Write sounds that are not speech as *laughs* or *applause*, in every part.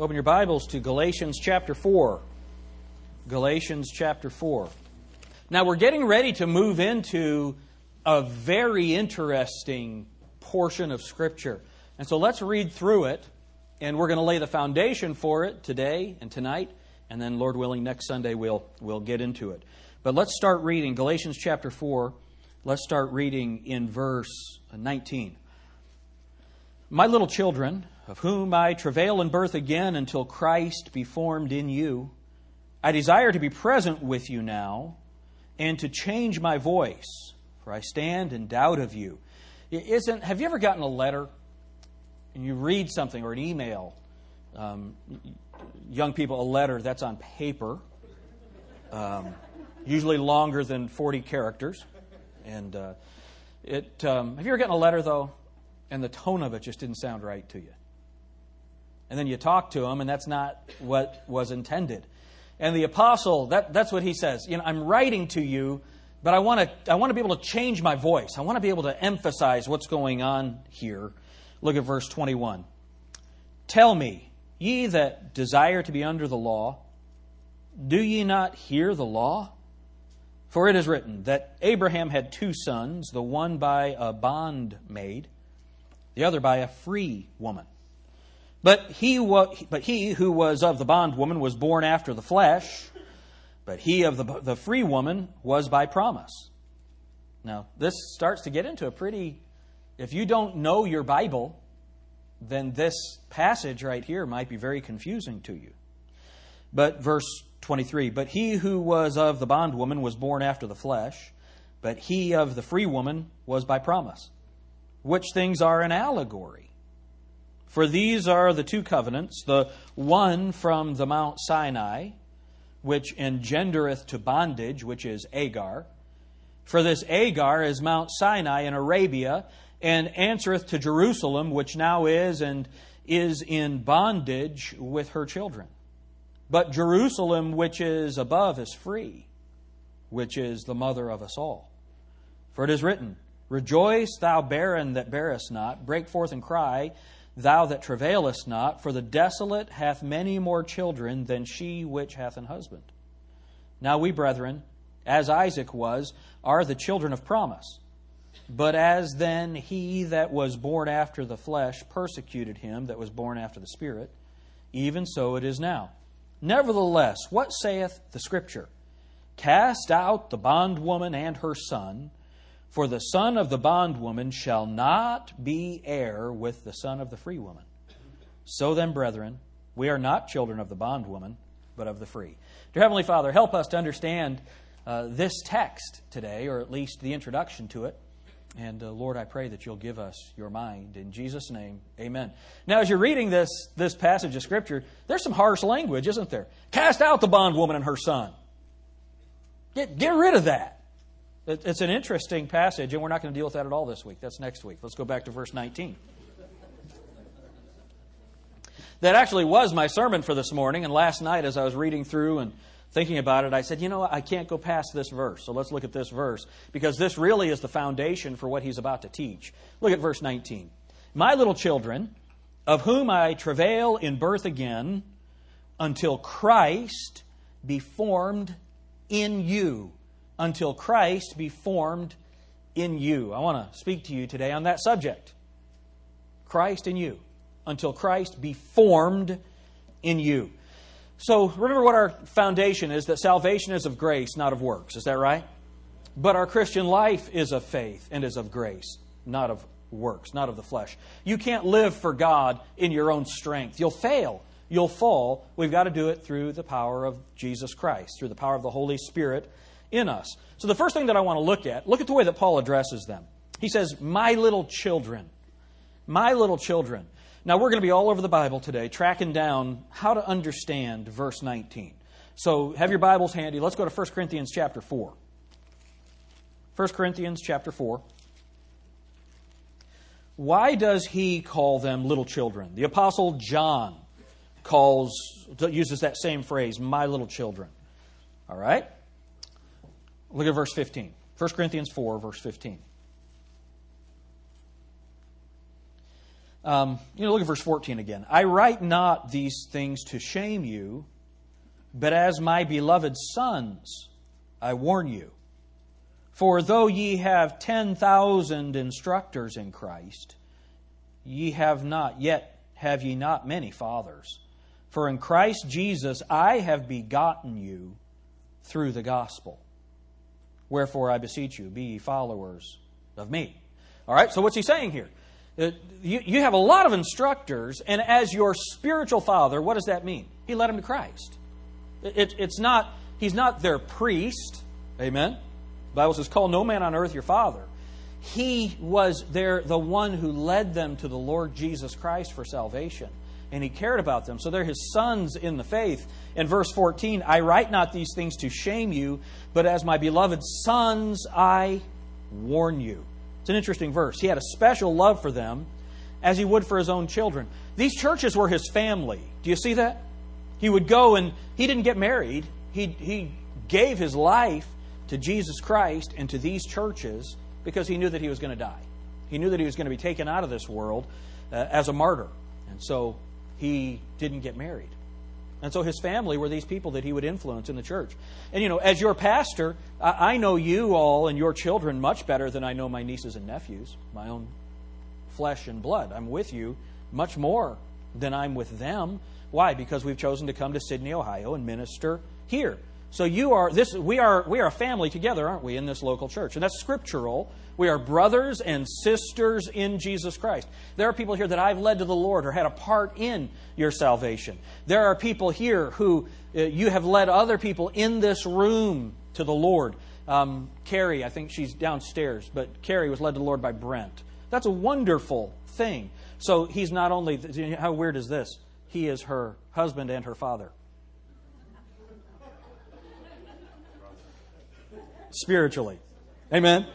Open your Bibles to Galatians chapter 4. Galatians chapter 4. Now, we're getting ready to move into a very interesting portion of Scripture. And so let's read through it, and we're going to lay the foundation for it today and tonight, and then, Lord willing, next Sunday we'll, we'll get into it. But let's start reading Galatians chapter 4. Let's start reading in verse 19. My little children, of whom I travail in birth again until Christ be formed in you, I desire to be present with you now and to change my voice, for I stand in doubt of you. Isn't, have you ever gotten a letter and you read something or an email? Um, young people, a letter that's on paper, um, usually longer than 40 characters. And uh, it, um, have you ever gotten a letter, though, and the tone of it just didn't sound right to you. And then you talk to him, and that's not what was intended. And the apostle, that, that's what he says. You know, I'm writing to you, but I want to I want to be able to change my voice. I want to be able to emphasize what's going on here. Look at verse 21. Tell me, ye that desire to be under the law, do ye not hear the law? For it is written that Abraham had two sons, the one by a bondmaid the other by a free woman. But he, wa- but he who was of the bondwoman was born after the flesh, but he of the, the free woman was by promise. Now, this starts to get into a pretty, if you don't know your Bible, then this passage right here might be very confusing to you. But verse 23 But he who was of the bondwoman was born after the flesh, but he of the free woman was by promise which things are an allegory. For these are the two covenants, the one from the Mount Sinai, which engendereth to bondage, which is Agar. For this Agar is Mount Sinai in Arabia, and answereth to Jerusalem, which now is and is in bondage with her children. But Jerusalem, which is above, is free, which is the mother of us all. For it is written, Rejoice, thou barren that bearest not. Break forth and cry, thou that travailest not. For the desolate hath many more children than she which hath an husband. Now we, brethren, as Isaac was, are the children of promise. But as then he that was born after the flesh persecuted him that was born after the Spirit, even so it is now. Nevertheless, what saith the Scripture? Cast out the bondwoman and her son for the son of the bondwoman shall not be heir with the son of the free woman. So then, brethren, we are not children of the bondwoman, but of the free. Dear Heavenly Father, help us to understand uh, this text today, or at least the introduction to it. And uh, Lord, I pray that you'll give us your mind. In Jesus' name, amen. Now, as you're reading this, this passage of Scripture, there's some harsh language, isn't there? Cast out the bondwoman and her son. Get, get rid of that. It's an interesting passage, and we're not going to deal with that at all this week. That's next week. Let's go back to verse 19. That actually was my sermon for this morning, and last night as I was reading through and thinking about it, I said, you know I can't go past this verse. So let's look at this verse, because this really is the foundation for what he's about to teach. Look at verse 19. My little children, of whom I travail in birth again, until Christ be formed in you until Christ be formed in you. I want to speak to you today on that subject. Christ in you. Until Christ be formed in you. So remember what our foundation is that salvation is of grace, not of works. Is that right? But our Christian life is of faith and is of grace, not of works, not of the flesh. You can't live for God in your own strength. You'll fail. You'll fall. We've got to do it through the power of Jesus Christ, through the power of the Holy Spirit in us. So, the first thing that I want to look at, look at the way that Paul addresses them. He says, My little children. My little children. Now, we're going to be all over the Bible today, tracking down how to understand verse 19. So, have your Bibles handy. Let's go to 1 Corinthians chapter 4. 1 Corinthians chapter 4. Why does he call them little children? The Apostle John calls, uses that same phrase, my little children. All right? Look at verse 15. 1 Corinthians 4, verse 15. Um, you know, look at verse 14 again. I write not these things to shame you, but as my beloved sons, I warn you. For though ye have 10,000 instructors in Christ, ye have not, yet have ye not many fathers. For in Christ Jesus I have begotten you through the gospel. Wherefore I beseech you, be ye followers of me. All right, so what's he saying here? Uh, you, you have a lot of instructors, and as your spiritual father, what does that mean? He led them to Christ. It, it's not, he's not their priest. Amen? The Bible says, Call no man on earth your father. He was there, the one who led them to the Lord Jesus Christ for salvation. And he cared about them. So they're his sons in the faith. In verse 14, I write not these things to shame you, but as my beloved sons, I warn you. It's an interesting verse. He had a special love for them as he would for his own children. These churches were his family. Do you see that? He would go and he didn't get married. He, he gave his life to Jesus Christ and to these churches because he knew that he was going to die. He knew that he was going to be taken out of this world uh, as a martyr. And so he didn't get married. And so his family were these people that he would influence in the church. And you know, as your pastor, I, know you all and your children much better than I know my nieces and nephews, my own flesh and blood. I'm with you much more than I'm with them. Why? Because we've chosen to come to Sidney, Ohio and minister here. So you are this we are we are a family together, aren't we, in this local church? And that's scriptural. We are brothers and sisters in Jesus Christ. There are people here that I've led to the Lord or had a part in your salvation. There are people here who uh, you have led other people in this room to the Lord. Um, Carrie, I think she's downstairs, but Carrie was led to the Lord by Brent. That's a wonderful thing. So he's not only, how weird is this? He is her husband and her father. spiritually. Amen.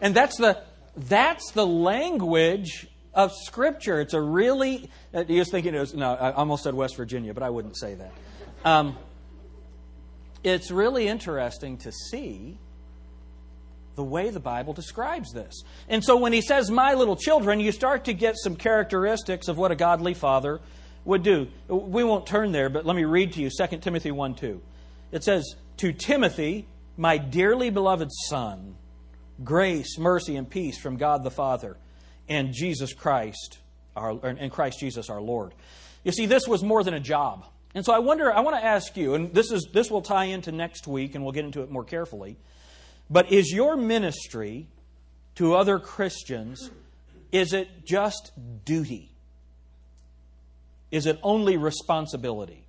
And that's the that's the language of Scripture. It's a really. Uh, he was thinking it was no. I almost said West Virginia, but I wouldn't say that. Um, it's really interesting to see the way the Bible describes this. And so when he says, My little children, you start to get some characteristics of what a godly father would do. We won't turn there, but let me read to you 2 Timothy 1 2. It says, To Timothy, my dearly beloved Son, grace, mercy, and peace from God the Father and Jesus Christ, our, and Christ Jesus our Lord. You see, this was more than a job. And so I wonder, I want to ask you, and this, is, this will tie into next week, and we'll get into it more carefully. But is your ministry to other Christians, is it just duty? Is it only responsibility?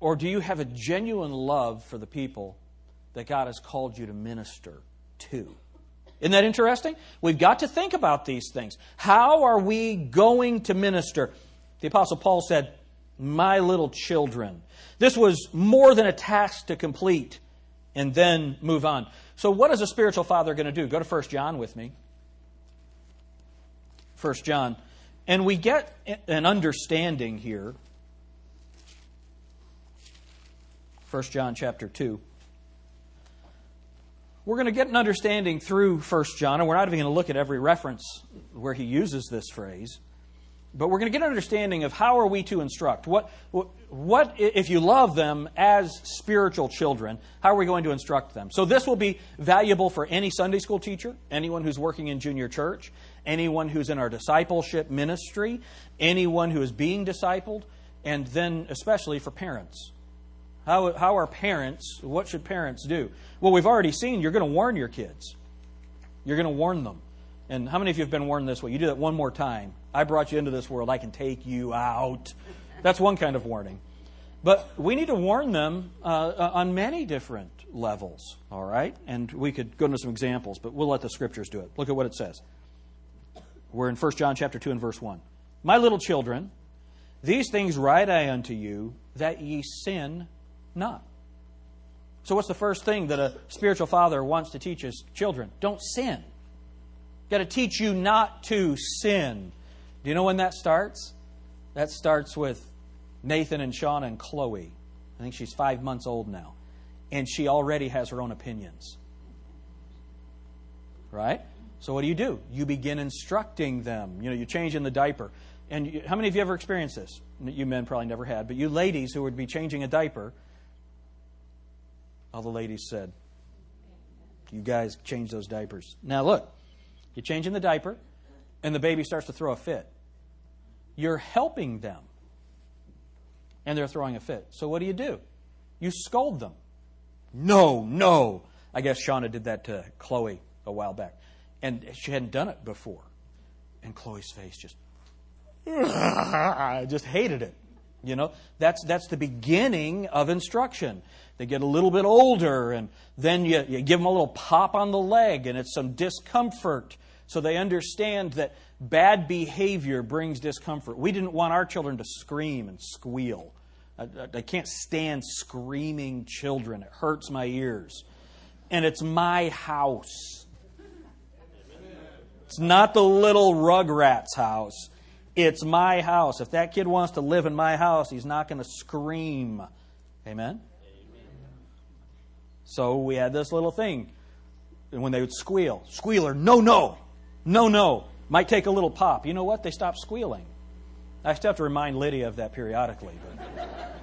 Or do you have a genuine love for the people that God has called you to minister to? Isn't that interesting? We've got to think about these things. How are we going to minister? The Apostle Paul said, My little children. This was more than a task to complete and then move on. So, what is a spiritual father going to do? Go to 1 John with me. 1 John. And we get an understanding here 1 John chapter 2. We're going to get an understanding through 1 John, and we're not even going to look at every reference where he uses this phrase. But we're going to get an understanding of how are we to instruct. What, what, if you love them as spiritual children, how are we going to instruct them? So this will be valuable for any Sunday school teacher, anyone who's working in junior church, anyone who's in our discipleship ministry, anyone who is being discipled, and then especially for parents. How, how are parents, what should parents do? Well, we've already seen you're going to warn your kids. You're going to warn them. And how many of you have been warned this way? You do that one more time. I brought you into this world. I can take you out. That's one kind of warning. But we need to warn them uh, uh on many different levels, all right? And we could go into some examples, but we'll let the scriptures do it. Look at what it says. We're in 1 John chapter 2 and verse 1. My little children, these things write I unto you, that ye sin not. So, what's the first thing that a spiritual father wants to teach his children? Don't sin. Got to teach you not to sin. Do you know when that starts? That starts with Nathan and Sean and Chloe. I think she's five months old now. And she already has her own opinions. Right? So what do you do? You begin instructing them. You know, you change in the diaper. And you, how many of you ever experienced this? You men probably never had, but you ladies who would be changing a diaper, all the ladies said, You guys change those diapers. Now look, you're changing the diaper, and the baby starts to throw a fit. You're helping them, and they're throwing a fit. So what do you do? You scold them. No, no. I guess Shauna did that to Chloe a while back. And she hadn't done it before. And Chloe's face just *laughs* I just hated it. You know, that's, that's the beginning of instruction. They get a little bit older, and then you, you give them a little pop on the leg, and it's some discomfort. So they understand that bad behavior brings discomfort. We didn't want our children to scream and squeal. I, I can't stand screaming children, it hurts my ears. And it's my house. It's not the little Rugrats house. It's my house. If that kid wants to live in my house, he's not going to scream. Amen? Amen? So we had this little thing. And when they would squeal, squealer, no, no, no, no. Might take a little pop. You know what? They stopped squealing. I still have to remind Lydia of that periodically. But,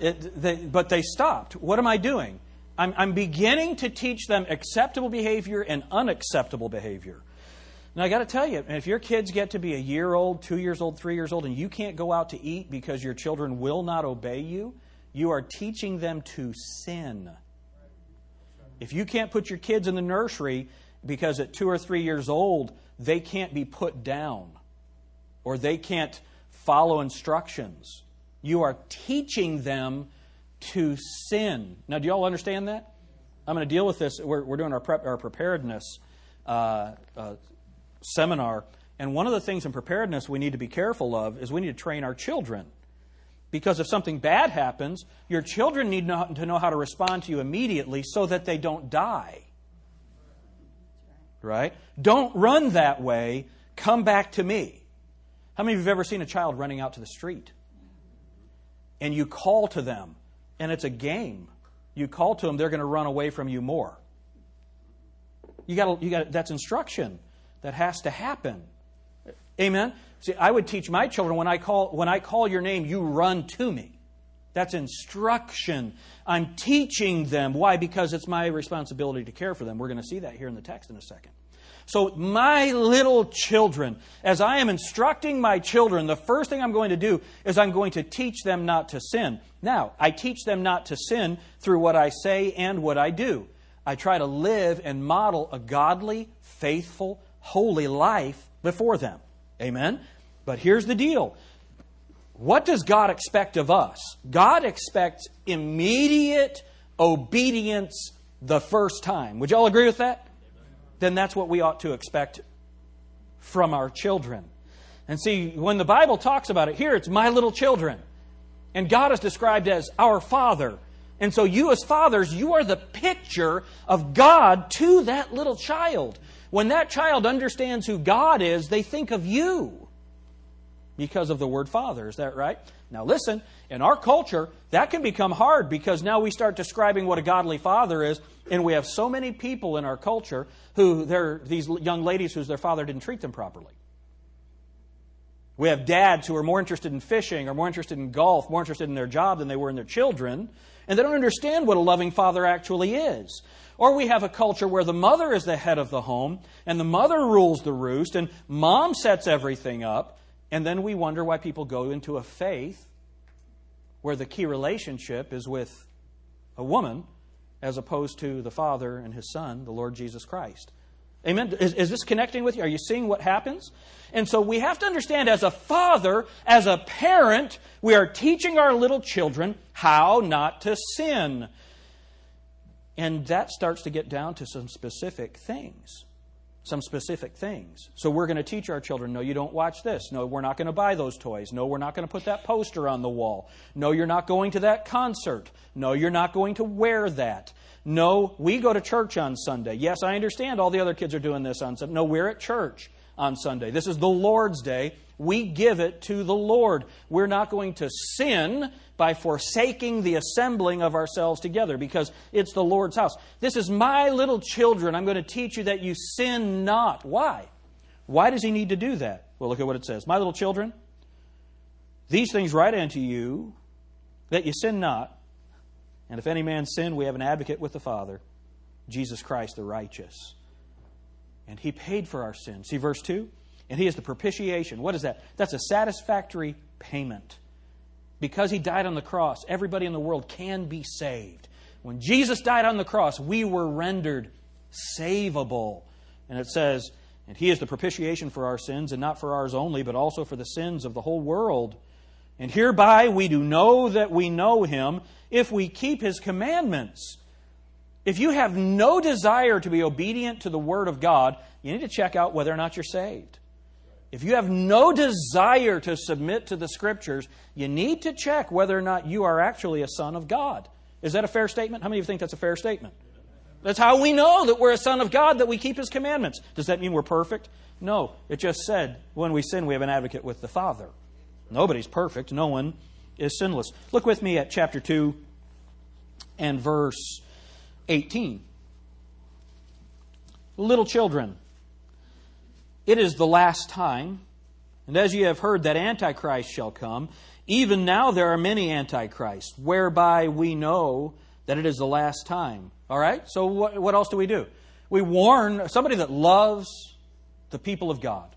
*laughs* it, they, but they stopped. What am I doing? I'm, I'm beginning to teach them acceptable behavior and unacceptable behavior. Now, I got to tell you, if your kids get to be a year old, two years old, three years old, and you can't go out to eat because your children will not obey you, you are teaching them to sin. If you can't put your kids in the nursery because at two or three years old, they can't be put down or they can't follow instructions, you are teaching them to sin. Now, do you all understand that? I'm going to deal with this. We're, we're doing our, prep, our preparedness uh, uh, seminar. And one of the things in preparedness we need to be careful of is we need to train our children. Because if something bad happens, your children need to know how to respond to you immediately so that they don't die. Right? Don't run that way. Come back to me. How many of you have ever seen a child running out to the street? And you call to them, and it's a game. You call to them, they're going to run away from you more. You got you got that's instruction that has to happen. Amen. See, I would teach my children when I call when I call your name, you run to me. That's instruction. I'm teaching them. Why? Because it's my responsibility to care for them. We're going to see that here in the text in a second. So, my little children, as I am instructing my children, the first thing I'm going to do is I'm going to teach them not to sin. Now, I teach them not to sin through what I say and what I do. I try to live and model a godly, faithful, holy life before them. Amen? But here's the deal what does God expect of us? God expects immediate obedience the first time. Would you all agree with that? Then that's what we ought to expect from our children. And see, when the Bible talks about it here, it's my little children. And God is described as our Father. And so, you as fathers, you are the picture of God to that little child. When that child understands who God is, they think of you because of the word father. Is that right? Now, listen, in our culture, that can become hard because now we start describing what a godly father is, and we have so many people in our culture who they're these young ladies whose their father didn't treat them properly. We have dads who are more interested in fishing or more interested in golf, more interested in their job than they were in their children, and they don't understand what a loving father actually is. Or we have a culture where the mother is the head of the home and the mother rules the roost and mom sets everything up. And then we wonder why people go into a faith where the key relationship is with a woman as opposed to the Father and His Son, the Lord Jesus Christ. Amen. Is, is, this connecting with you? Are you seeing what happens? And so we have to understand as a father, as a parent, we are teaching our little children how not to sin. And that starts to get down to some specific things. Some specific things. So we're going to teach our children no, you don't watch this. No, we're not going to buy those toys. No, we're not going to put that poster on the wall. No, you're not going to that concert. No, you're not going to wear that. No, we go to church on Sunday. Yes, I understand all the other kids are doing this on Sunday. No, we're at church on Sunday. This is the Lord's Day. We give it to the Lord. We're not going to sin by forsaking the assembling of ourselves together because it's the Lord's house. This is my little children. I'm going to teach you that you sin not. Why? Why does he need to do that? Well, look at what it says. My little children, these things write unto you that you sin not. And if any man sin, we have an advocate with the Father, Jesus Christ the righteous. And he paid for our sins. See verse 2? And he is the propitiation. What is that? That's a satisfactory payment. Because he died on the cross, everybody in the world can be saved. When Jesus died on the cross, we were rendered savable. And it says, and he is the propitiation for our sins, and not for ours only, but also for the sins of the whole world. And hereby we do know that we know him if we keep his commandments. If you have no desire to be obedient to the word of God, you need to check out whether or not you're saved. If you have no desire to submit to the scriptures, you need to check whether or not you are actually a son of God. Is that a fair statement? How many of you think that's a fair statement? That's how we know that we're a son of God, that we keep his commandments. Does that mean we're perfect? No. It just said when we sin, we have an advocate with the Father. Nobody's perfect. No one is sinless. Look with me at chapter 2 and verse 18. Little children, it is the last time, and as ye have heard that Antichrist shall come, even now there are many Antichrists, whereby we know that it is the last time. All right? So what, what else do we do? We warn somebody that loves the people of God,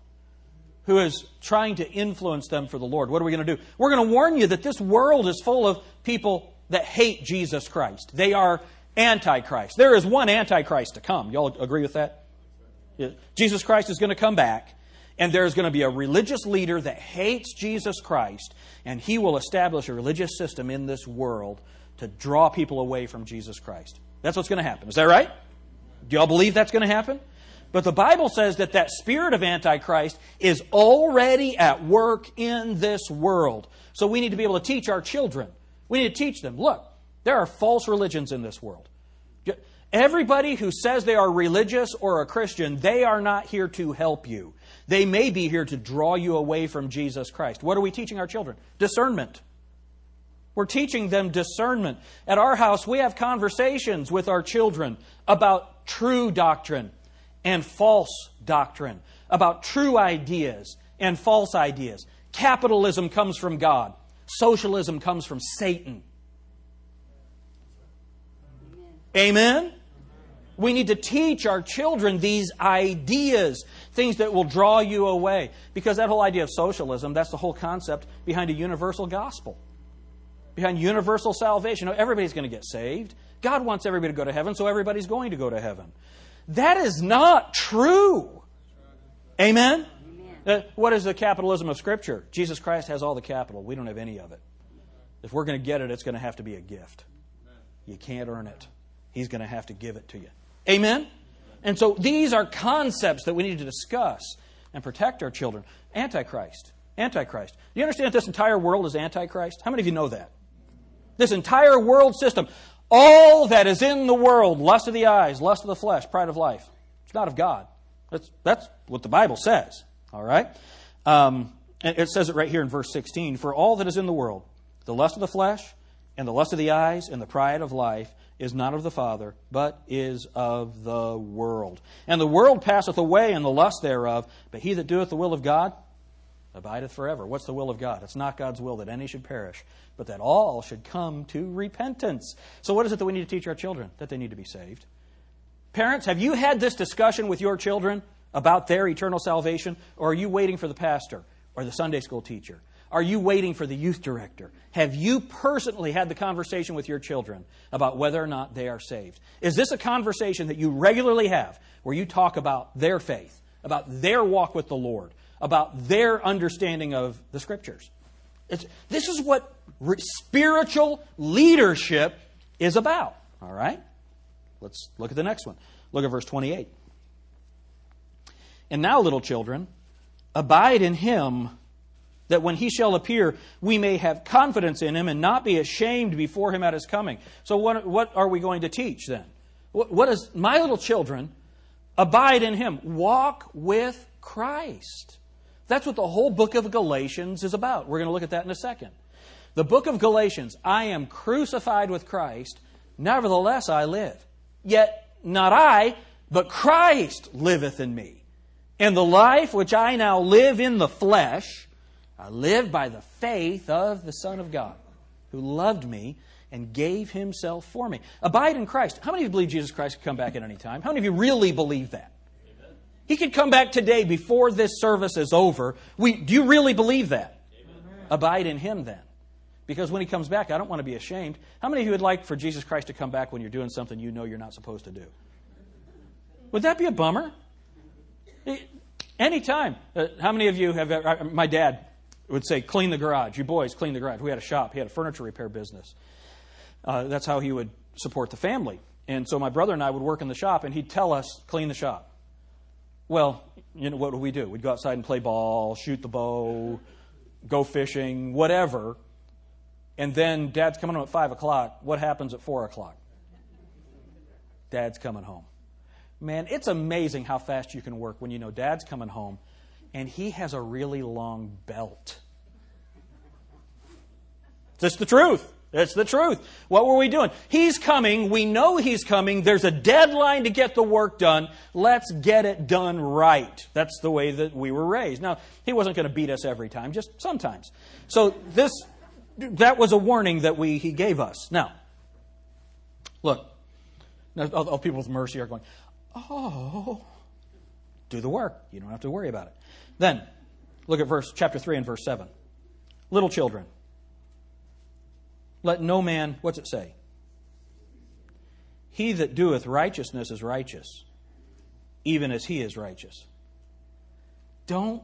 who is trying to influence them for the Lord. What are we going to do? We're going to warn you that this world is full of people that hate Jesus Christ. They are Antichrist. There is one Antichrist to come. Y'all agree with that? Jesus Christ is going to come back, and there's going to be a religious leader that hates Jesus Christ, and he will establish a religious system in this world to draw people away from Jesus Christ. That's what's going to happen. Is that right? Do y'all believe that's going to happen? But the Bible says that that spirit of Antichrist is already at work in this world. So we need to be able to teach our children. We need to teach them look, there are false religions in this world. Everybody who says they are religious or a Christian, they are not here to help you. They may be here to draw you away from Jesus Christ. What are we teaching our children? Discernment. We're teaching them discernment. At our house, we have conversations with our children about true doctrine and false doctrine, about true ideas and false ideas. Capitalism comes from God, socialism comes from Satan. Amen? We need to teach our children these ideas, things that will draw you away. Because that whole idea of socialism, that's the whole concept behind a universal gospel behind universal salvation. Everybody's going to get saved. God wants everybody to go to heaven, so everybody's going to go to heaven. That is not true. Amen? Uh, what is the capitalism of Scripture? Jesus Christ has all the capital. We don't have any of it. If we're going to get it, it's going to have to be a gift. You can't earn it. He's going to have to give it to you. Amen? And so these are concepts that we need to discuss and protect our children. Antichrist. Antichrist. Do you understand this entire world is Antichrist? How many of you know that? This entire world system, all that is in the world, lust of the eyes, lust of the flesh, pride of life, it's not of God. That's, that's what the Bible says. All right? Um, it says it right here in verse 16 For all that is in the world, the lust of the flesh, and the lust of the eyes, and the pride of life, is not of the Father, but is of the world. And the world passeth away, and the lust thereof, but he that doeth the will of God abideth forever. What's the will of God? It's not God's will that any should perish, but that all should come to repentance. So, what is it that we need to teach our children? That they need to be saved. Parents, have you had this discussion with your children about their eternal salvation, or are you waiting for the pastor or the Sunday school teacher? Are you waiting for the youth director? Have you personally had the conversation with your children about whether or not they are saved? Is this a conversation that you regularly have where you talk about their faith, about their walk with the Lord, about their understanding of the Scriptures? It's, this is what re- spiritual leadership is about. All right? Let's look at the next one. Look at verse 28. And now, little children, abide in him, that when he shall appear, we may have confidence in him and not be ashamed before him at his coming. So, what, what are we going to teach then? What, what is my little children? Abide in him. Walk with Christ. That's what the whole book of Galatians is about. We're going to look at that in a second. The book of Galatians I am crucified with Christ, nevertheless I live. Yet not I, but Christ liveth in me. And the life which I now live in the flesh, I live by the faith of the Son of God, who loved me and gave himself for me. Abide in Christ. How many of you believe Jesus Christ could come back at any time? How many of you really believe that? Amen. He could come back today before this service is over. We, do you really believe that? Amen. Abide in him then. Because when he comes back, I don't want to be ashamed. How many of you would like for Jesus Christ to come back when you're doing something you know you're not supposed to do? Would that be a bummer? Anytime. Uh, how many of you have, uh, my dad would say, clean the garage. You boys, clean the garage. We had a shop, he had a furniture repair business. Uh, that's how he would support the family. And so my brother and I would work in the shop, and he'd tell us, clean the shop. Well, you know, what would we do? We'd go outside and play ball, shoot the bow, go fishing, whatever. And then dad's coming home at 5 o'clock. What happens at 4 o'clock? Dad's coming home. Man, it's amazing how fast you can work when you know dad's coming home and he has a really long belt. That's the truth. That's the truth. What were we doing? He's coming. We know he's coming. There's a deadline to get the work done. Let's get it done right. That's the way that we were raised. Now, he wasn't going to beat us every time, just sometimes. So this that was a warning that we he gave us. Now, look. Now, all people with mercy are going, "Oh, do the work. You don't have to worry about it." Then, look at verse chapter 3 and verse 7. Little children, let no man, what's it say? He that doeth righteousness is righteous, even as he is righteous. Don't,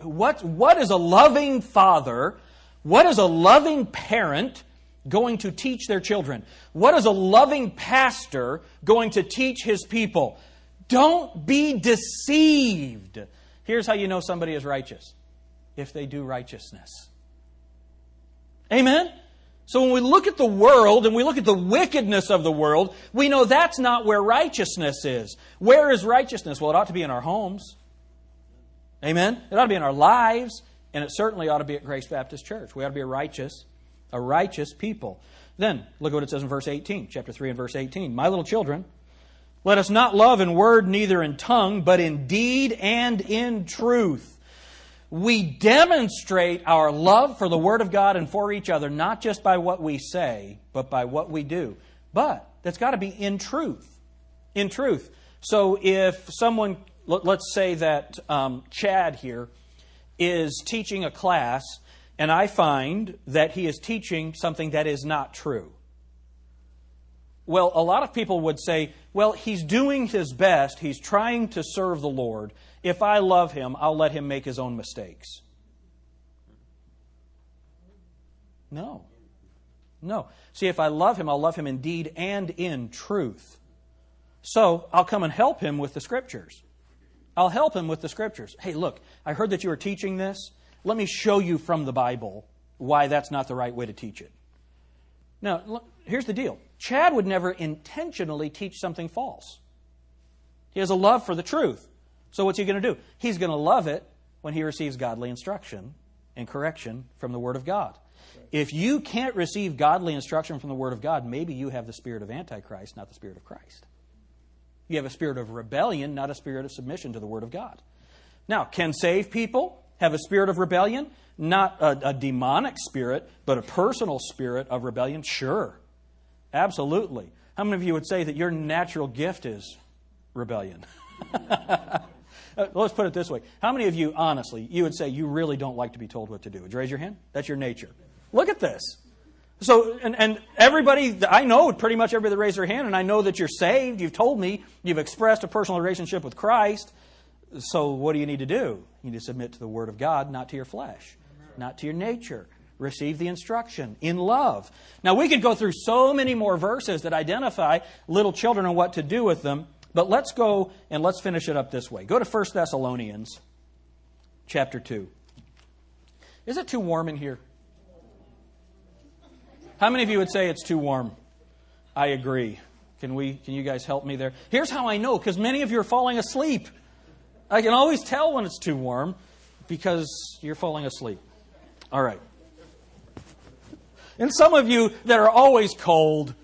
what, what is a loving father, what is a loving parent going to teach their children? What is a loving pastor going to teach his people? Don't be deceived. Here's how you know somebody is righteous if they do righteousness. Amen? So when we look at the world and we look at the wickedness of the world, we know that's not where righteousness is. Where is righteousness? Well, it ought to be in our homes. Amen? It ought to be in our lives, and it certainly ought to be at Grace Baptist Church. We ought to be a righteous, a righteous people. Then, look at what it says in verse 18, chapter 3 and verse 18. My little children, let us not love in word, neither in tongue, but in deed and in truth we demonstrate our love for the Word of God and for each other, not just by what we say, but by what we do. But that's got to be in truth. In truth. So if someone, let's say that um, Chad here is teaching a class, and I find that he is teaching something that is not true. Well, a lot of people would say, well, he's doing his best, he's trying to serve the Lord, if I love him, I'll let him make his own mistakes. No. No. See, if I love him, I'll love him in deed and in truth. So I'll come and help him with the scriptures. I'll help him with the scriptures. Hey, look, I heard that you were teaching this. Let me show you from the Bible why that's not the right way to teach it. Now, here's the deal Chad would never intentionally teach something false. He has a love for the truth. So, what's he going to do? He's going to love it when he receives godly instruction and correction from the Word of God. If you can't receive godly instruction from the Word of God, maybe you have the spirit of Antichrist, not the spirit of Christ. You have a spirit of rebellion, not a spirit of submission to the Word of God. Now, can saved people have a spirit of rebellion? Not a, a demonic spirit, but a personal spirit of rebellion? Sure. Absolutely. How many of you would say that your natural gift is rebellion? *laughs* Uh, let's put it this way. How many of you, honestly, you would say you really don't like to be told what to do? Would you raise your hand? That's your nature. Look at this. So, and, and everybody, I know pretty much everybody that raised their hand, and I know that you're saved. You've told me you've expressed a personal relationship with Christ. So, what do you need to do? You need to submit to the Word of God, not to your flesh, not to your nature. Receive the instruction in love. Now, we could go through so many more verses that identify little children and what to do with them. But let's go and let's finish it up this way. Go to 1 Thessalonians chapter 2. Is it too warm in here? How many of you would say it's too warm? I agree. Can we can you guys help me there? Here's how I know cuz many of you are falling asleep. I can always tell when it's too warm because you're falling asleep. All right. And some of you that are always cold,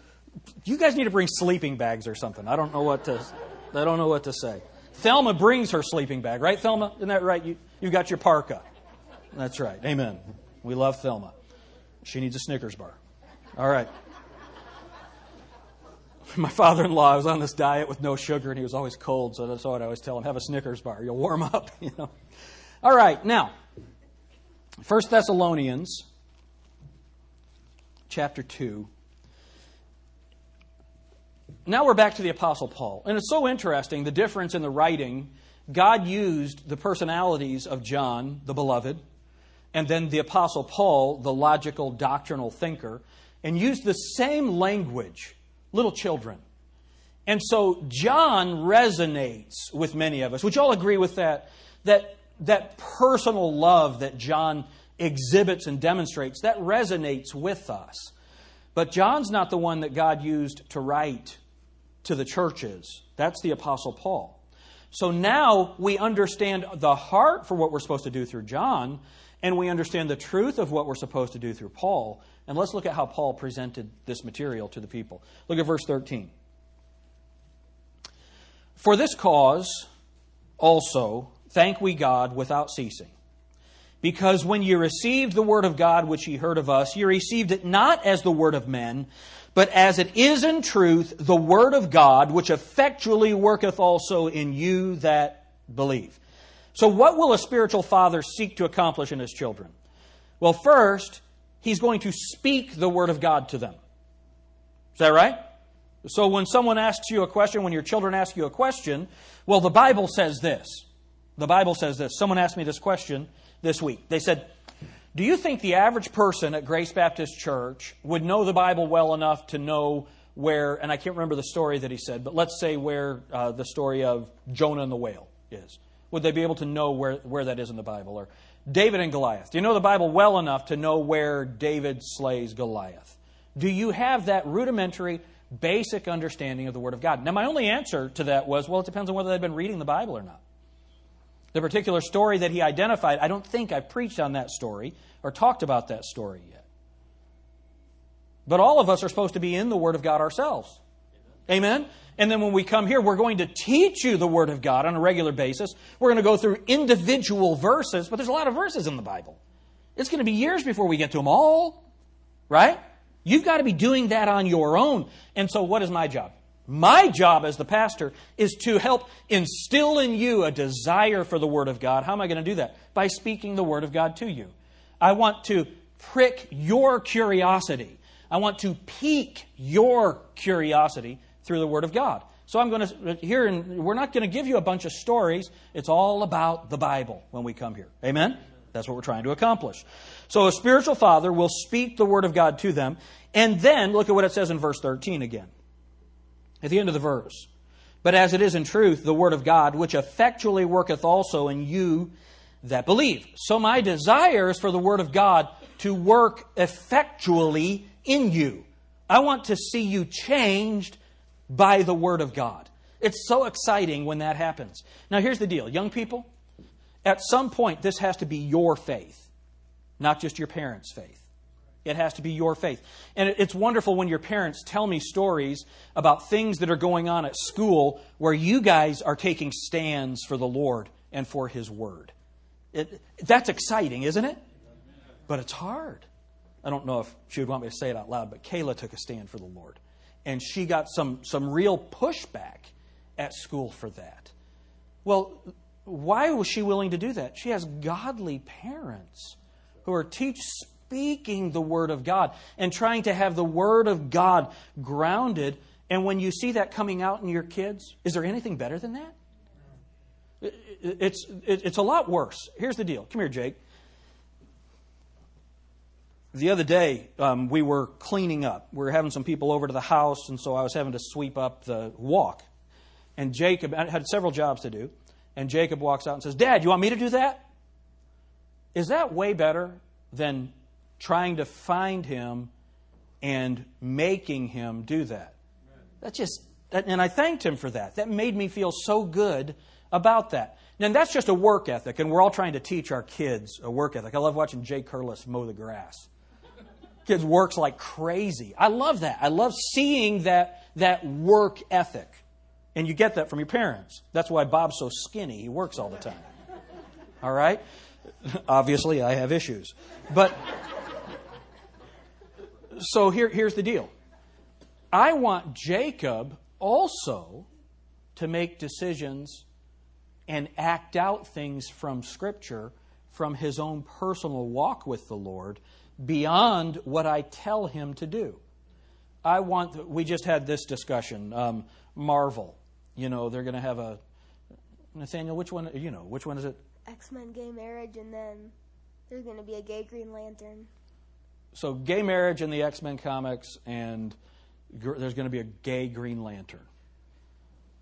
you guys need to bring sleeping bags or something. I don't know what to I don't know what to say. Thelma brings her sleeping bag, right, Thelma? Isn't that right? You you got your parka. That's right. Amen. We love Thelma. She needs a Snickers bar. All right. My father in law was on this diet with no sugar and he was always cold, so that's what I always tell him have a Snickers bar. You'll warm up, *laughs* you know. All right, now, First Thessalonians chapter 2. Now we're back to the Apostle Paul. And it's so interesting the difference in the writing. God used the personalities of John, the beloved, and then the Apostle Paul, the logical doctrinal thinker, and used the same language, little children. And so John resonates with many of us. Would you all agree with that? That, that personal love that John exhibits and demonstrates, that resonates with us. But John's not the one that God used to write to the churches. That's the Apostle Paul. So now we understand the heart for what we're supposed to do through John, and we understand the truth of what we're supposed to do through Paul. And let's look at how Paul presented this material to the people. Look at verse 13. For this cause also thank we God without ceasing. Because when you received the word of God which ye heard of us, ye received it not as the word of men, but as it is in truth the word of God, which effectually worketh also in you that believe. So, what will a spiritual father seek to accomplish in his children? Well, first, he's going to speak the word of God to them. Is that right? So, when someone asks you a question, when your children ask you a question, well, the Bible says this. The Bible says this. Someone asked me this question this week. They said, Do you think the average person at Grace Baptist Church would know the Bible well enough to know where, and I can't remember the story that he said, but let's say where uh, the story of Jonah and the whale is? would they be able to know where, where that is in the Bible? Or David and Goliath. Do you know the Bible well enough to know where David slays Goliath? Do you have that rudimentary, basic understanding of the Word of God? Now, my only answer to that was well, it depends on whether they've been reading the Bible or not. The particular story that he identified, I don't think I've preached on that story or talked about that story yet. But all of us are supposed to be in the Word of God ourselves. Amen? And then when we come here, we're going to teach you the Word of God on a regular basis. We're going to go through individual verses, but there's a lot of verses in the Bible. It's going to be years before we get to them all, right? You've got to be doing that on your own. And so, what is my job? My job as the pastor is to help instill in you a desire for the Word of God. How am I going to do that? By speaking the Word of God to you. I want to prick your curiosity. I want to pique your curiosity through the Word of God. So I'm going to here, and we're not going to give you a bunch of stories. It's all about the Bible when we come here. Amen. That's what we're trying to accomplish. So a spiritual father will speak the Word of God to them, and then look at what it says in verse 13 again. At the end of the verse. But as it is in truth, the Word of God, which effectually worketh also in you that believe. So my desire is for the Word of God to work effectually in you. I want to see you changed by the Word of God. It's so exciting when that happens. Now, here's the deal young people, at some point, this has to be your faith, not just your parents' faith. It has to be your faith. And it's wonderful when your parents tell me stories about things that are going on at school where you guys are taking stands for the Lord and for His Word. It, that's exciting, isn't it? But it's hard. I don't know if she would want me to say it out loud, but Kayla took a stand for the Lord and she got some, some real pushback at school for that. Well, why was she willing to do that? She has godly parents who are teach speaking the word of God and trying to have the word of God grounded. And when you see that coming out in your kids, is there anything better than that? It's, it's a lot worse. Here's the deal. Come here, Jake the other day, um, we were cleaning up. We were having some people over to the house, and so I was having to sweep up the walk. And Jacob I had several jobs to do. And Jacob walks out and says, Dad, you want me to do that? Is that way better than trying to find him and making him do that? That just, and I thanked him for that. That made me feel so good about that. And that's just a work ethic, and we're all trying to teach our kids a work ethic. I love watching Jay Curlis mow the grass. Kids works like crazy. I love that. I love seeing that, that work ethic. And you get that from your parents. That's why Bob's so skinny. He works all the time. All right? *laughs* Obviously, I have issues. But so here, here's the deal I want Jacob also to make decisions and act out things from Scripture, from his own personal walk with the Lord, beyond what I tell him to do. I want, we just had this discussion. Um, Marvel, you know, they're going to have a, Nathaniel, which one, you know, which one is it? X Men gay marriage, and then there's going to be a gay Green Lantern. So, gay marriage in the X Men comics, and gr- there's going to be a gay Green Lantern.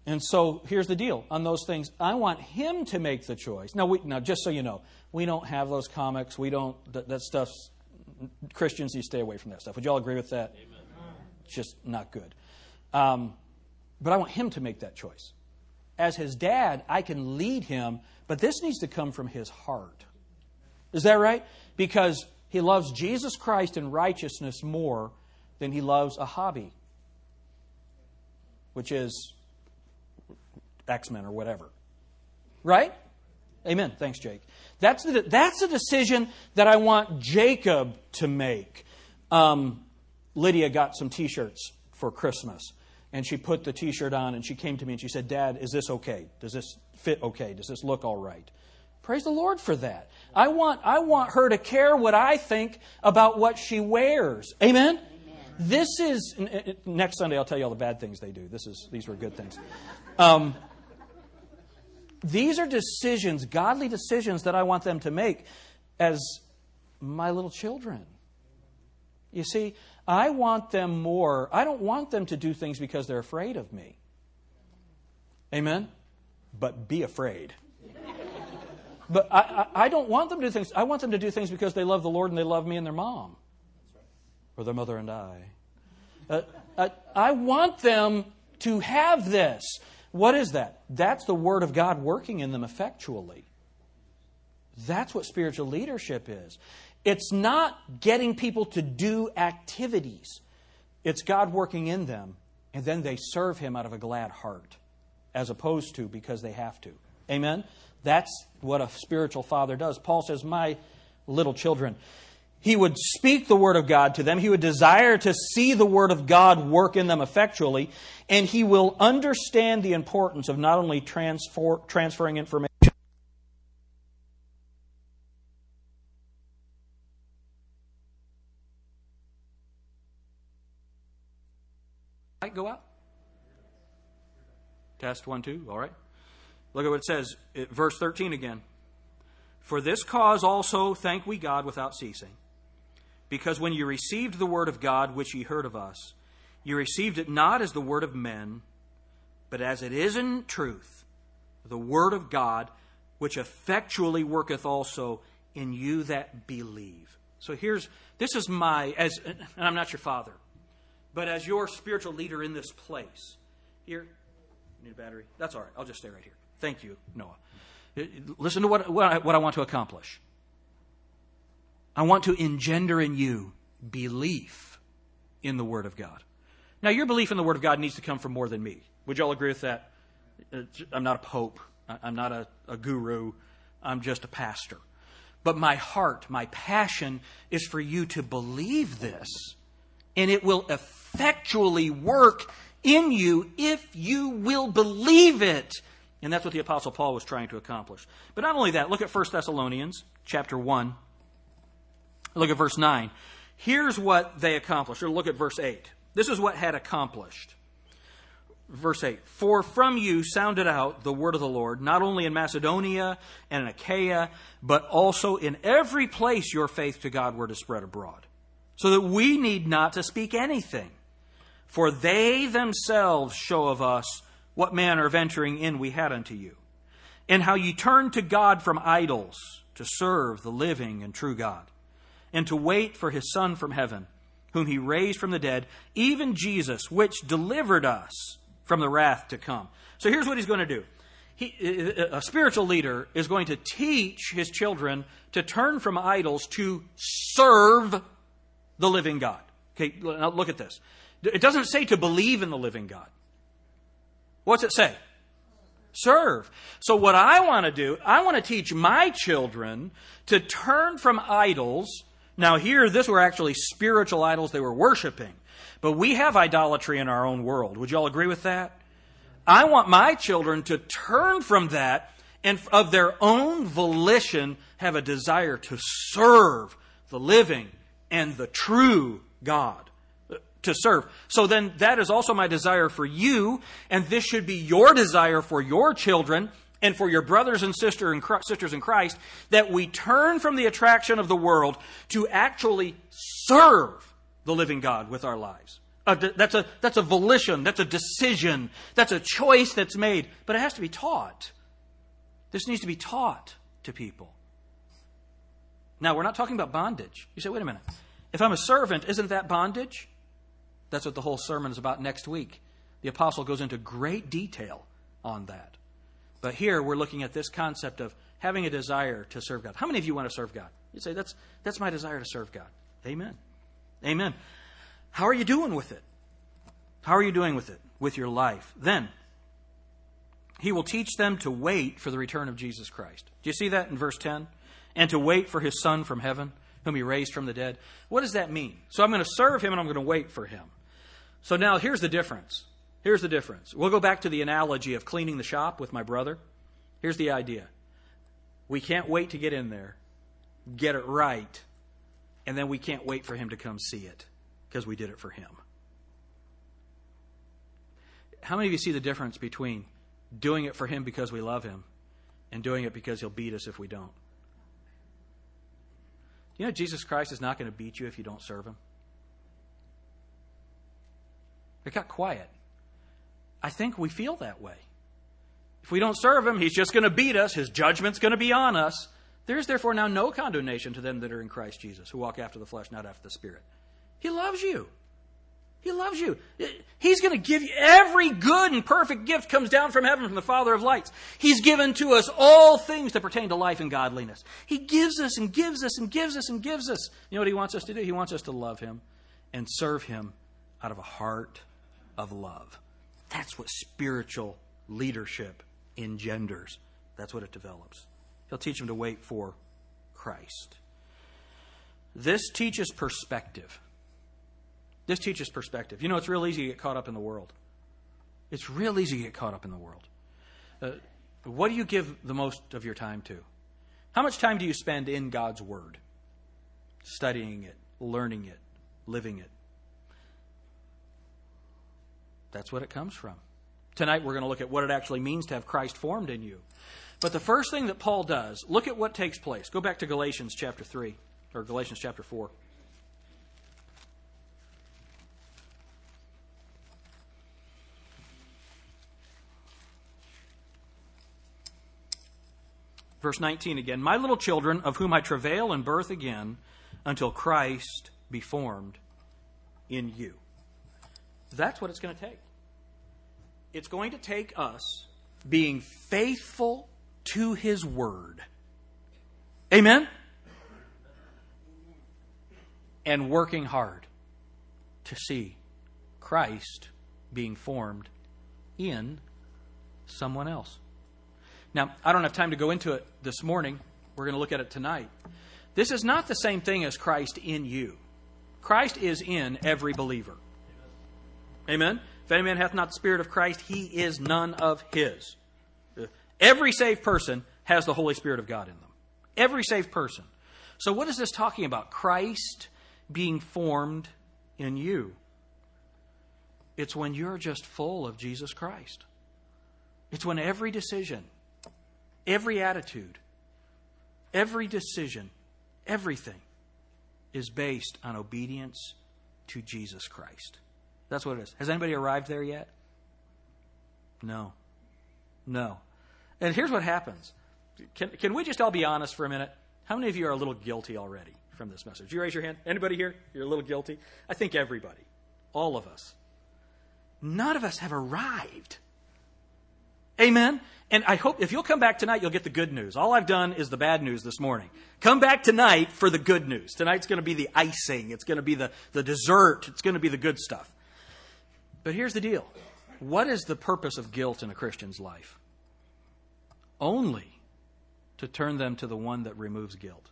And so here's the deal on those things. I want him to make the choice. Now, we, now just so you know, we don't have those comics. We don't, that, that stuff's, Christians, you stay away from that stuff. Would you all agree with that? Amen. It's just not good. Um, but I want him to make that choice. As his dad, I can lead him, but this needs to come from his heart. Is that right? Because he loves Jesus Christ and righteousness more than he loves a hobby, which is X Men or whatever. Right? Amen. Thanks, Jake. That's the, that's a decision that I want Jacob to make. Um, Lydia got some t shirts for Christmas, and she put the t shirt on, and she came to me and she said, Dad, is this okay? Does this fit okay? Does this look all right? Praise the Lord for that. I want, I want her to care what I think about what she wears. Amen? Amen. This is, next Sunday I'll tell you all the bad things they do. This is, these were good things. Um, these are decisions, godly decisions, that I want them to make as my little children. You see, I want them more. I don't want them to do things because they're afraid of me. Amen? But be afraid. But I, I, I, don't want them to do things. I want them to do things because they love the Lord and they love me and their mom, or their mother and I. Uh, I, I want them to have this. What is that? That's the Word of God working in them effectually. That's what spiritual leadership is. It's not getting people to do activities, it's God working in them, and then they serve Him out of a glad heart, as opposed to because they have to. Amen? That's what a spiritual father does. Paul says, My little children, he would speak the Word of God to them. He would desire to see the Word of God work in them effectually. And he will understand the importance of not only transfer, transferring information. Light go out? Test one, two. All right. Look at what it says, eh, verse 13 again. For this cause also thank we God without ceasing because when you received the word of God, which ye heard of us, you received it not as the word of men, but as it is in truth, the word of God, which effectually worketh also in you that believe. So here's this is my as and I'm not your father, but as your spiritual leader in this place. Here, need a battery. That's all right. I'll just stay right here. Thank you, Noah. Listen to what, what I, what I want to accomplish. I want to engender in you belief in the Word of God. Now, your belief in the Word of God needs to come from more than me. Would you all agree with that? Uh, I'm not a pope. I'm not a, a guru. I'm just a pastor. But my heart, my passion is for you to believe this. And it will effectually work in you if you will believe it. And that's what the apostle Paul was trying to accomplish. But not only that, look at 1 Thessalonians chapter 1 Look at verse 9. Here's what they accomplished. Or look at verse 8. This is what had accomplished. Verse 8 For from you sounded out the word of the Lord, not only in Macedonia and in Achaia, but also in every place your faith to God were to spread abroad, so that we need not to speak anything. For they themselves show of us what manner of entering in we had unto you, and how ye turned to God from idols to serve the living and true God and to wait for his Son from heaven, whom he raised from the dead, even Jesus, which delivered us from the wrath to come. So here's what he's going to do he, a spiritual leader is going to teach his children to turn from idols to serve the living God. Okay, now look at this. It doesn't say to believe in the living God. What's it say? Serve. So, what I want to do, I want to teach my children to turn from idols. Now, here, this were actually spiritual idols they were worshiping. But we have idolatry in our own world. Would you all agree with that? I want my children to turn from that and of their own volition have a desire to serve the living and the true God. Uh, to serve. So then that is also my desire for you, and this should be your desire for your children and for your brothers and sister in Christ, sisters in Christ that we turn from the attraction of the world to actually serve the living God with our lives. A, that's, a, that's a volition, that's a decision, that's a choice that's made, but it has to be taught. This needs to be taught to people. Now, we're not talking about bondage. You say, wait a minute. If I'm a servant, isn't that bondage? That's what the whole sermon is about next week. The apostle goes into great detail on that. But here we're looking at this concept of having a desire to serve God. How many of you want to serve God? You say, that's, that's my desire to serve God. Amen. Amen. How are you doing with it? How are you doing with it, with your life? Then, he will teach them to wait for the return of Jesus Christ. Do you see that in verse 10? And to wait for his Son from heaven, whom he raised from the dead. What does that mean? So I'm going to serve him and I'm going to wait for him. So now here's the difference. Here's the difference. We'll go back to the analogy of cleaning the shop with my brother. Here's the idea we can't wait to get in there, get it right, and then we can't wait for him to come see it because we did it for him. How many of you see the difference between doing it for him because we love him and doing it because he'll beat us if we don't? You know, Jesus Christ is not going to beat you if you don't serve him. It got quiet. I think we feel that way. If we don't serve him, he's just going to beat us. His judgment's going to be on us. There is therefore now no condemnation to them that are in Christ Jesus, who walk after the flesh, not after the Spirit. He loves you. He loves you. He's going to give you every good and perfect gift comes down from heaven from the Father of lights. He's given to us all things that pertain to life and godliness. He gives us and gives us and gives us and gives us. You know what he wants us to do? He wants us to love him and serve him out of a heart of love. That's what spiritual leadership engenders. That's what it develops. He'll teach them to wait for Christ. This teaches perspective. This teaches perspective. You know, it's real easy to get caught up in the world. It's real easy to get caught up in the world. Uh, what do you give the most of your time to? How much time do you spend in God's Word? Studying it, learning it, living it. That's what it comes from. Tonight we're going to look at what it actually means to have Christ formed in you. But the first thing that Paul does, look at what takes place. Go back to Galatians chapter 3, or Galatians chapter 4. Verse 19 again My little children, of whom I travail in birth again, until Christ be formed in you. That's what it's going to take. It's going to take us being faithful to His Word. Amen? And working hard to see Christ being formed in someone else. Now, I don't have time to go into it this morning. We're going to look at it tonight. This is not the same thing as Christ in you. Christ is in every believer. Amen? If any man hath not the Spirit of Christ, he is none of his. Every saved person has the Holy Spirit of God in them. Every saved person. So, what is this talking about? Christ being formed in you. It's when you're just full of Jesus Christ. It's when every decision, Every attitude, every decision, everything is based on obedience to Jesus Christ. That's what it is. Has anybody arrived there yet? No. No. And here's what happens. Can, can we just all be honest for a minute? How many of you are a little guilty already from this message? You raise your hand. Anybody here? You're a little guilty? I think everybody. All of us. None of us have arrived Amen? And I hope if you'll come back tonight, you'll get the good news. All I've done is the bad news this morning. Come back tonight for the good news. Tonight's going to be the icing, it's going to be the, the dessert, it's going to be the good stuff. But here's the deal what is the purpose of guilt in a Christian's life? Only to turn them to the one that removes guilt.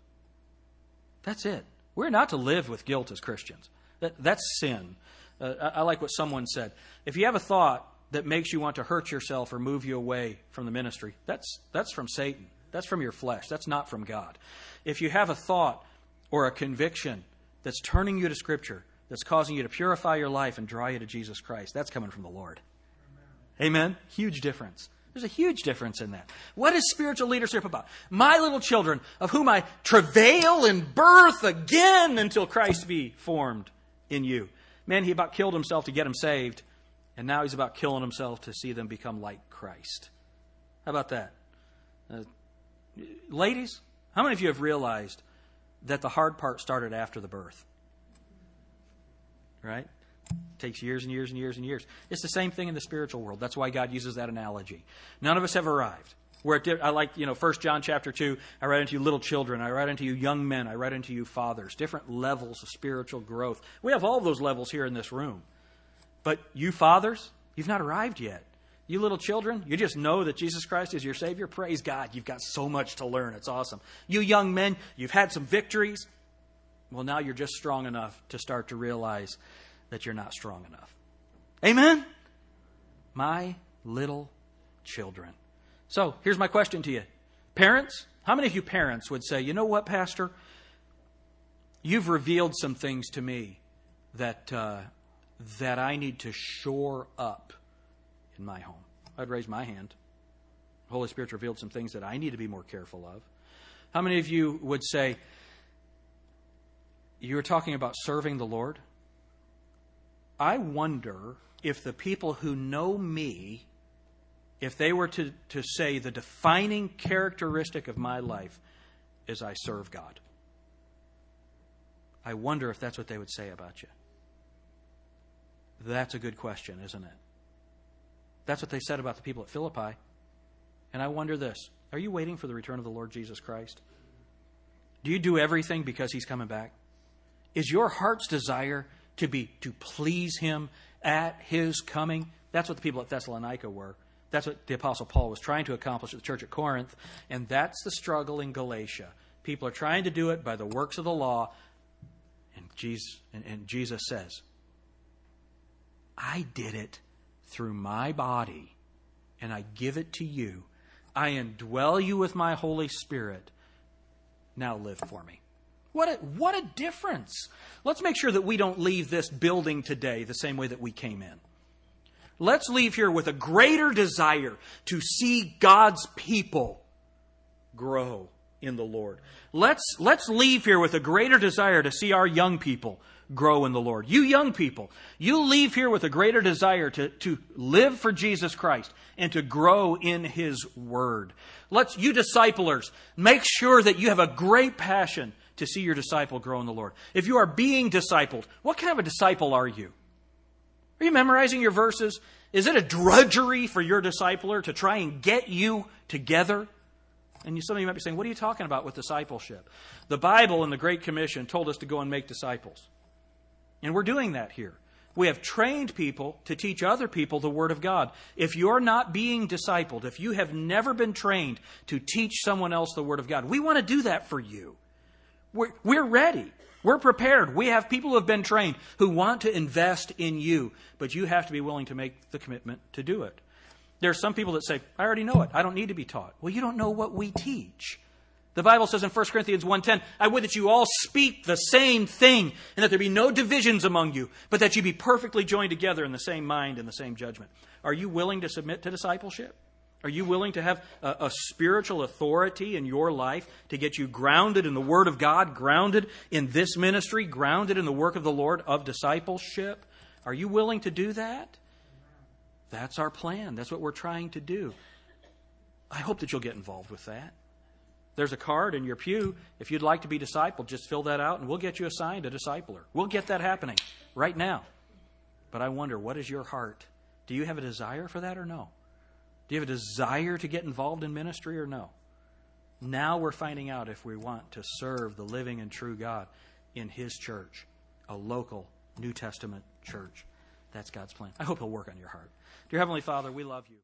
That's it. We're not to live with guilt as Christians. That, that's sin. Uh, I, I like what someone said. If you have a thought that makes you want to hurt yourself or move you away from the ministry, that's, that's from Satan. That's from your flesh. That's not from God. If you have a thought or a conviction that's turning you to Scripture, that's causing you to purify your life and draw you to Jesus Christ, that's coming from the Lord. Amen? Amen? Huge difference. There's a huge difference in that. What is spiritual leadership about? My little children, of whom I travail in birth again until Christ be formed in you. Man, he about killed himself to get them saved. And now he's about killing himself to see them become like Christ. How about that? Uh, ladies, how many of you have realized that the hard part started after the birth? Right? It takes years and years and years and years. It's the same thing in the spiritual world. That's why God uses that analogy. None of us have arrived. Where I like, you know, First John chapter 2, I write unto you little children, I write unto you young men, I write unto you fathers. Different levels of spiritual growth. We have all those levels here in this room. But you fathers, you've not arrived yet. You little children, you just know that Jesus Christ is your Savior. Praise God. You've got so much to learn. It's awesome. You young men, you've had some victories. Well, now you're just strong enough to start to realize that you're not strong enough. Amen? My little children. So here's my question to you Parents, how many of you parents would say, you know what, Pastor? You've revealed some things to me that uh, that I need to shore up in my home? I'd raise my hand. Holy Spirit revealed some things that I need to be more careful of. How many of you would say, you're talking about serving the Lord? I wonder if the people who know me, if they were to, to say the defining characteristic of my life is I serve God. I wonder if that's what they would say about you. That's a good question, isn't it? That's what they said about the people at Philippi. And I wonder this are you waiting for the return of the Lord Jesus Christ? Do you do everything because he's coming back? Is your heart's desire to be to please him at his coming? That's what the people at Thessalonica were. That's what the Apostle Paul was trying to accomplish at the church at Corinth. And that's the struggle in Galatia. People are trying to do it by the works of the law. And Jesus, and, and Jesus says, I did it through my body, and I give it to you. I indwell you with my Holy Spirit. Now live for me. What a, what a difference. Let's make sure that we don't leave this building today the same way that we came in. Let's leave here with a greater desire to see God's people grow in the Lord. Let's, let's leave here with a greater desire to see our young people grow in the Lord. You young people, you leave here with a greater desire to, to live for Jesus Christ and to grow in His Word. Let's, you disciplers, make sure that you have a great passion to see your disciple grow in the Lord. If you are being discipled, what kind of a disciple are you? Are you memorizing your verses? Is it a drudgery for your discipler to try and get you together? And some of you might be saying, What are you talking about with discipleship? The Bible and the Great Commission told us to go and make disciples. And we're doing that here. We have trained people to teach other people the Word of God. If you're not being discipled, if you have never been trained to teach someone else the Word of God, we want to do that for you. We're, we're ready. We're prepared. We have people who have been trained who want to invest in you, but you have to be willing to make the commitment to do it. There are some people that say, I already know it. I don't need to be taught. Well, you don't know what we teach. The Bible says in 1 Corinthians 1:10, "I would that you all speak the same thing, and that there be no divisions among you, but that you be perfectly joined together in the same mind and the same judgment." Are you willing to submit to discipleship? Are you willing to have a, a, spiritual authority in your life to get you grounded in the Word of God, grounded in this ministry, grounded in the work of the Lord of discipleship? Are you willing to do that? That's our plan. That's what we're trying to do. I hope that you'll get involved with that. There's a card in your pew. If you'd like to be discipled, just fill that out and we'll get you assigned a discipler. We'll get that happening right now. But I wonder, what is your heart? Do you have a desire for that or no? Do you have a desire to get involved in ministry or no? Now we're finding out if we want to serve the living and true God in His church, a local New Testament church. That's God's plan. I hope He'll work on your heart. Dear Heavenly Father, we love you.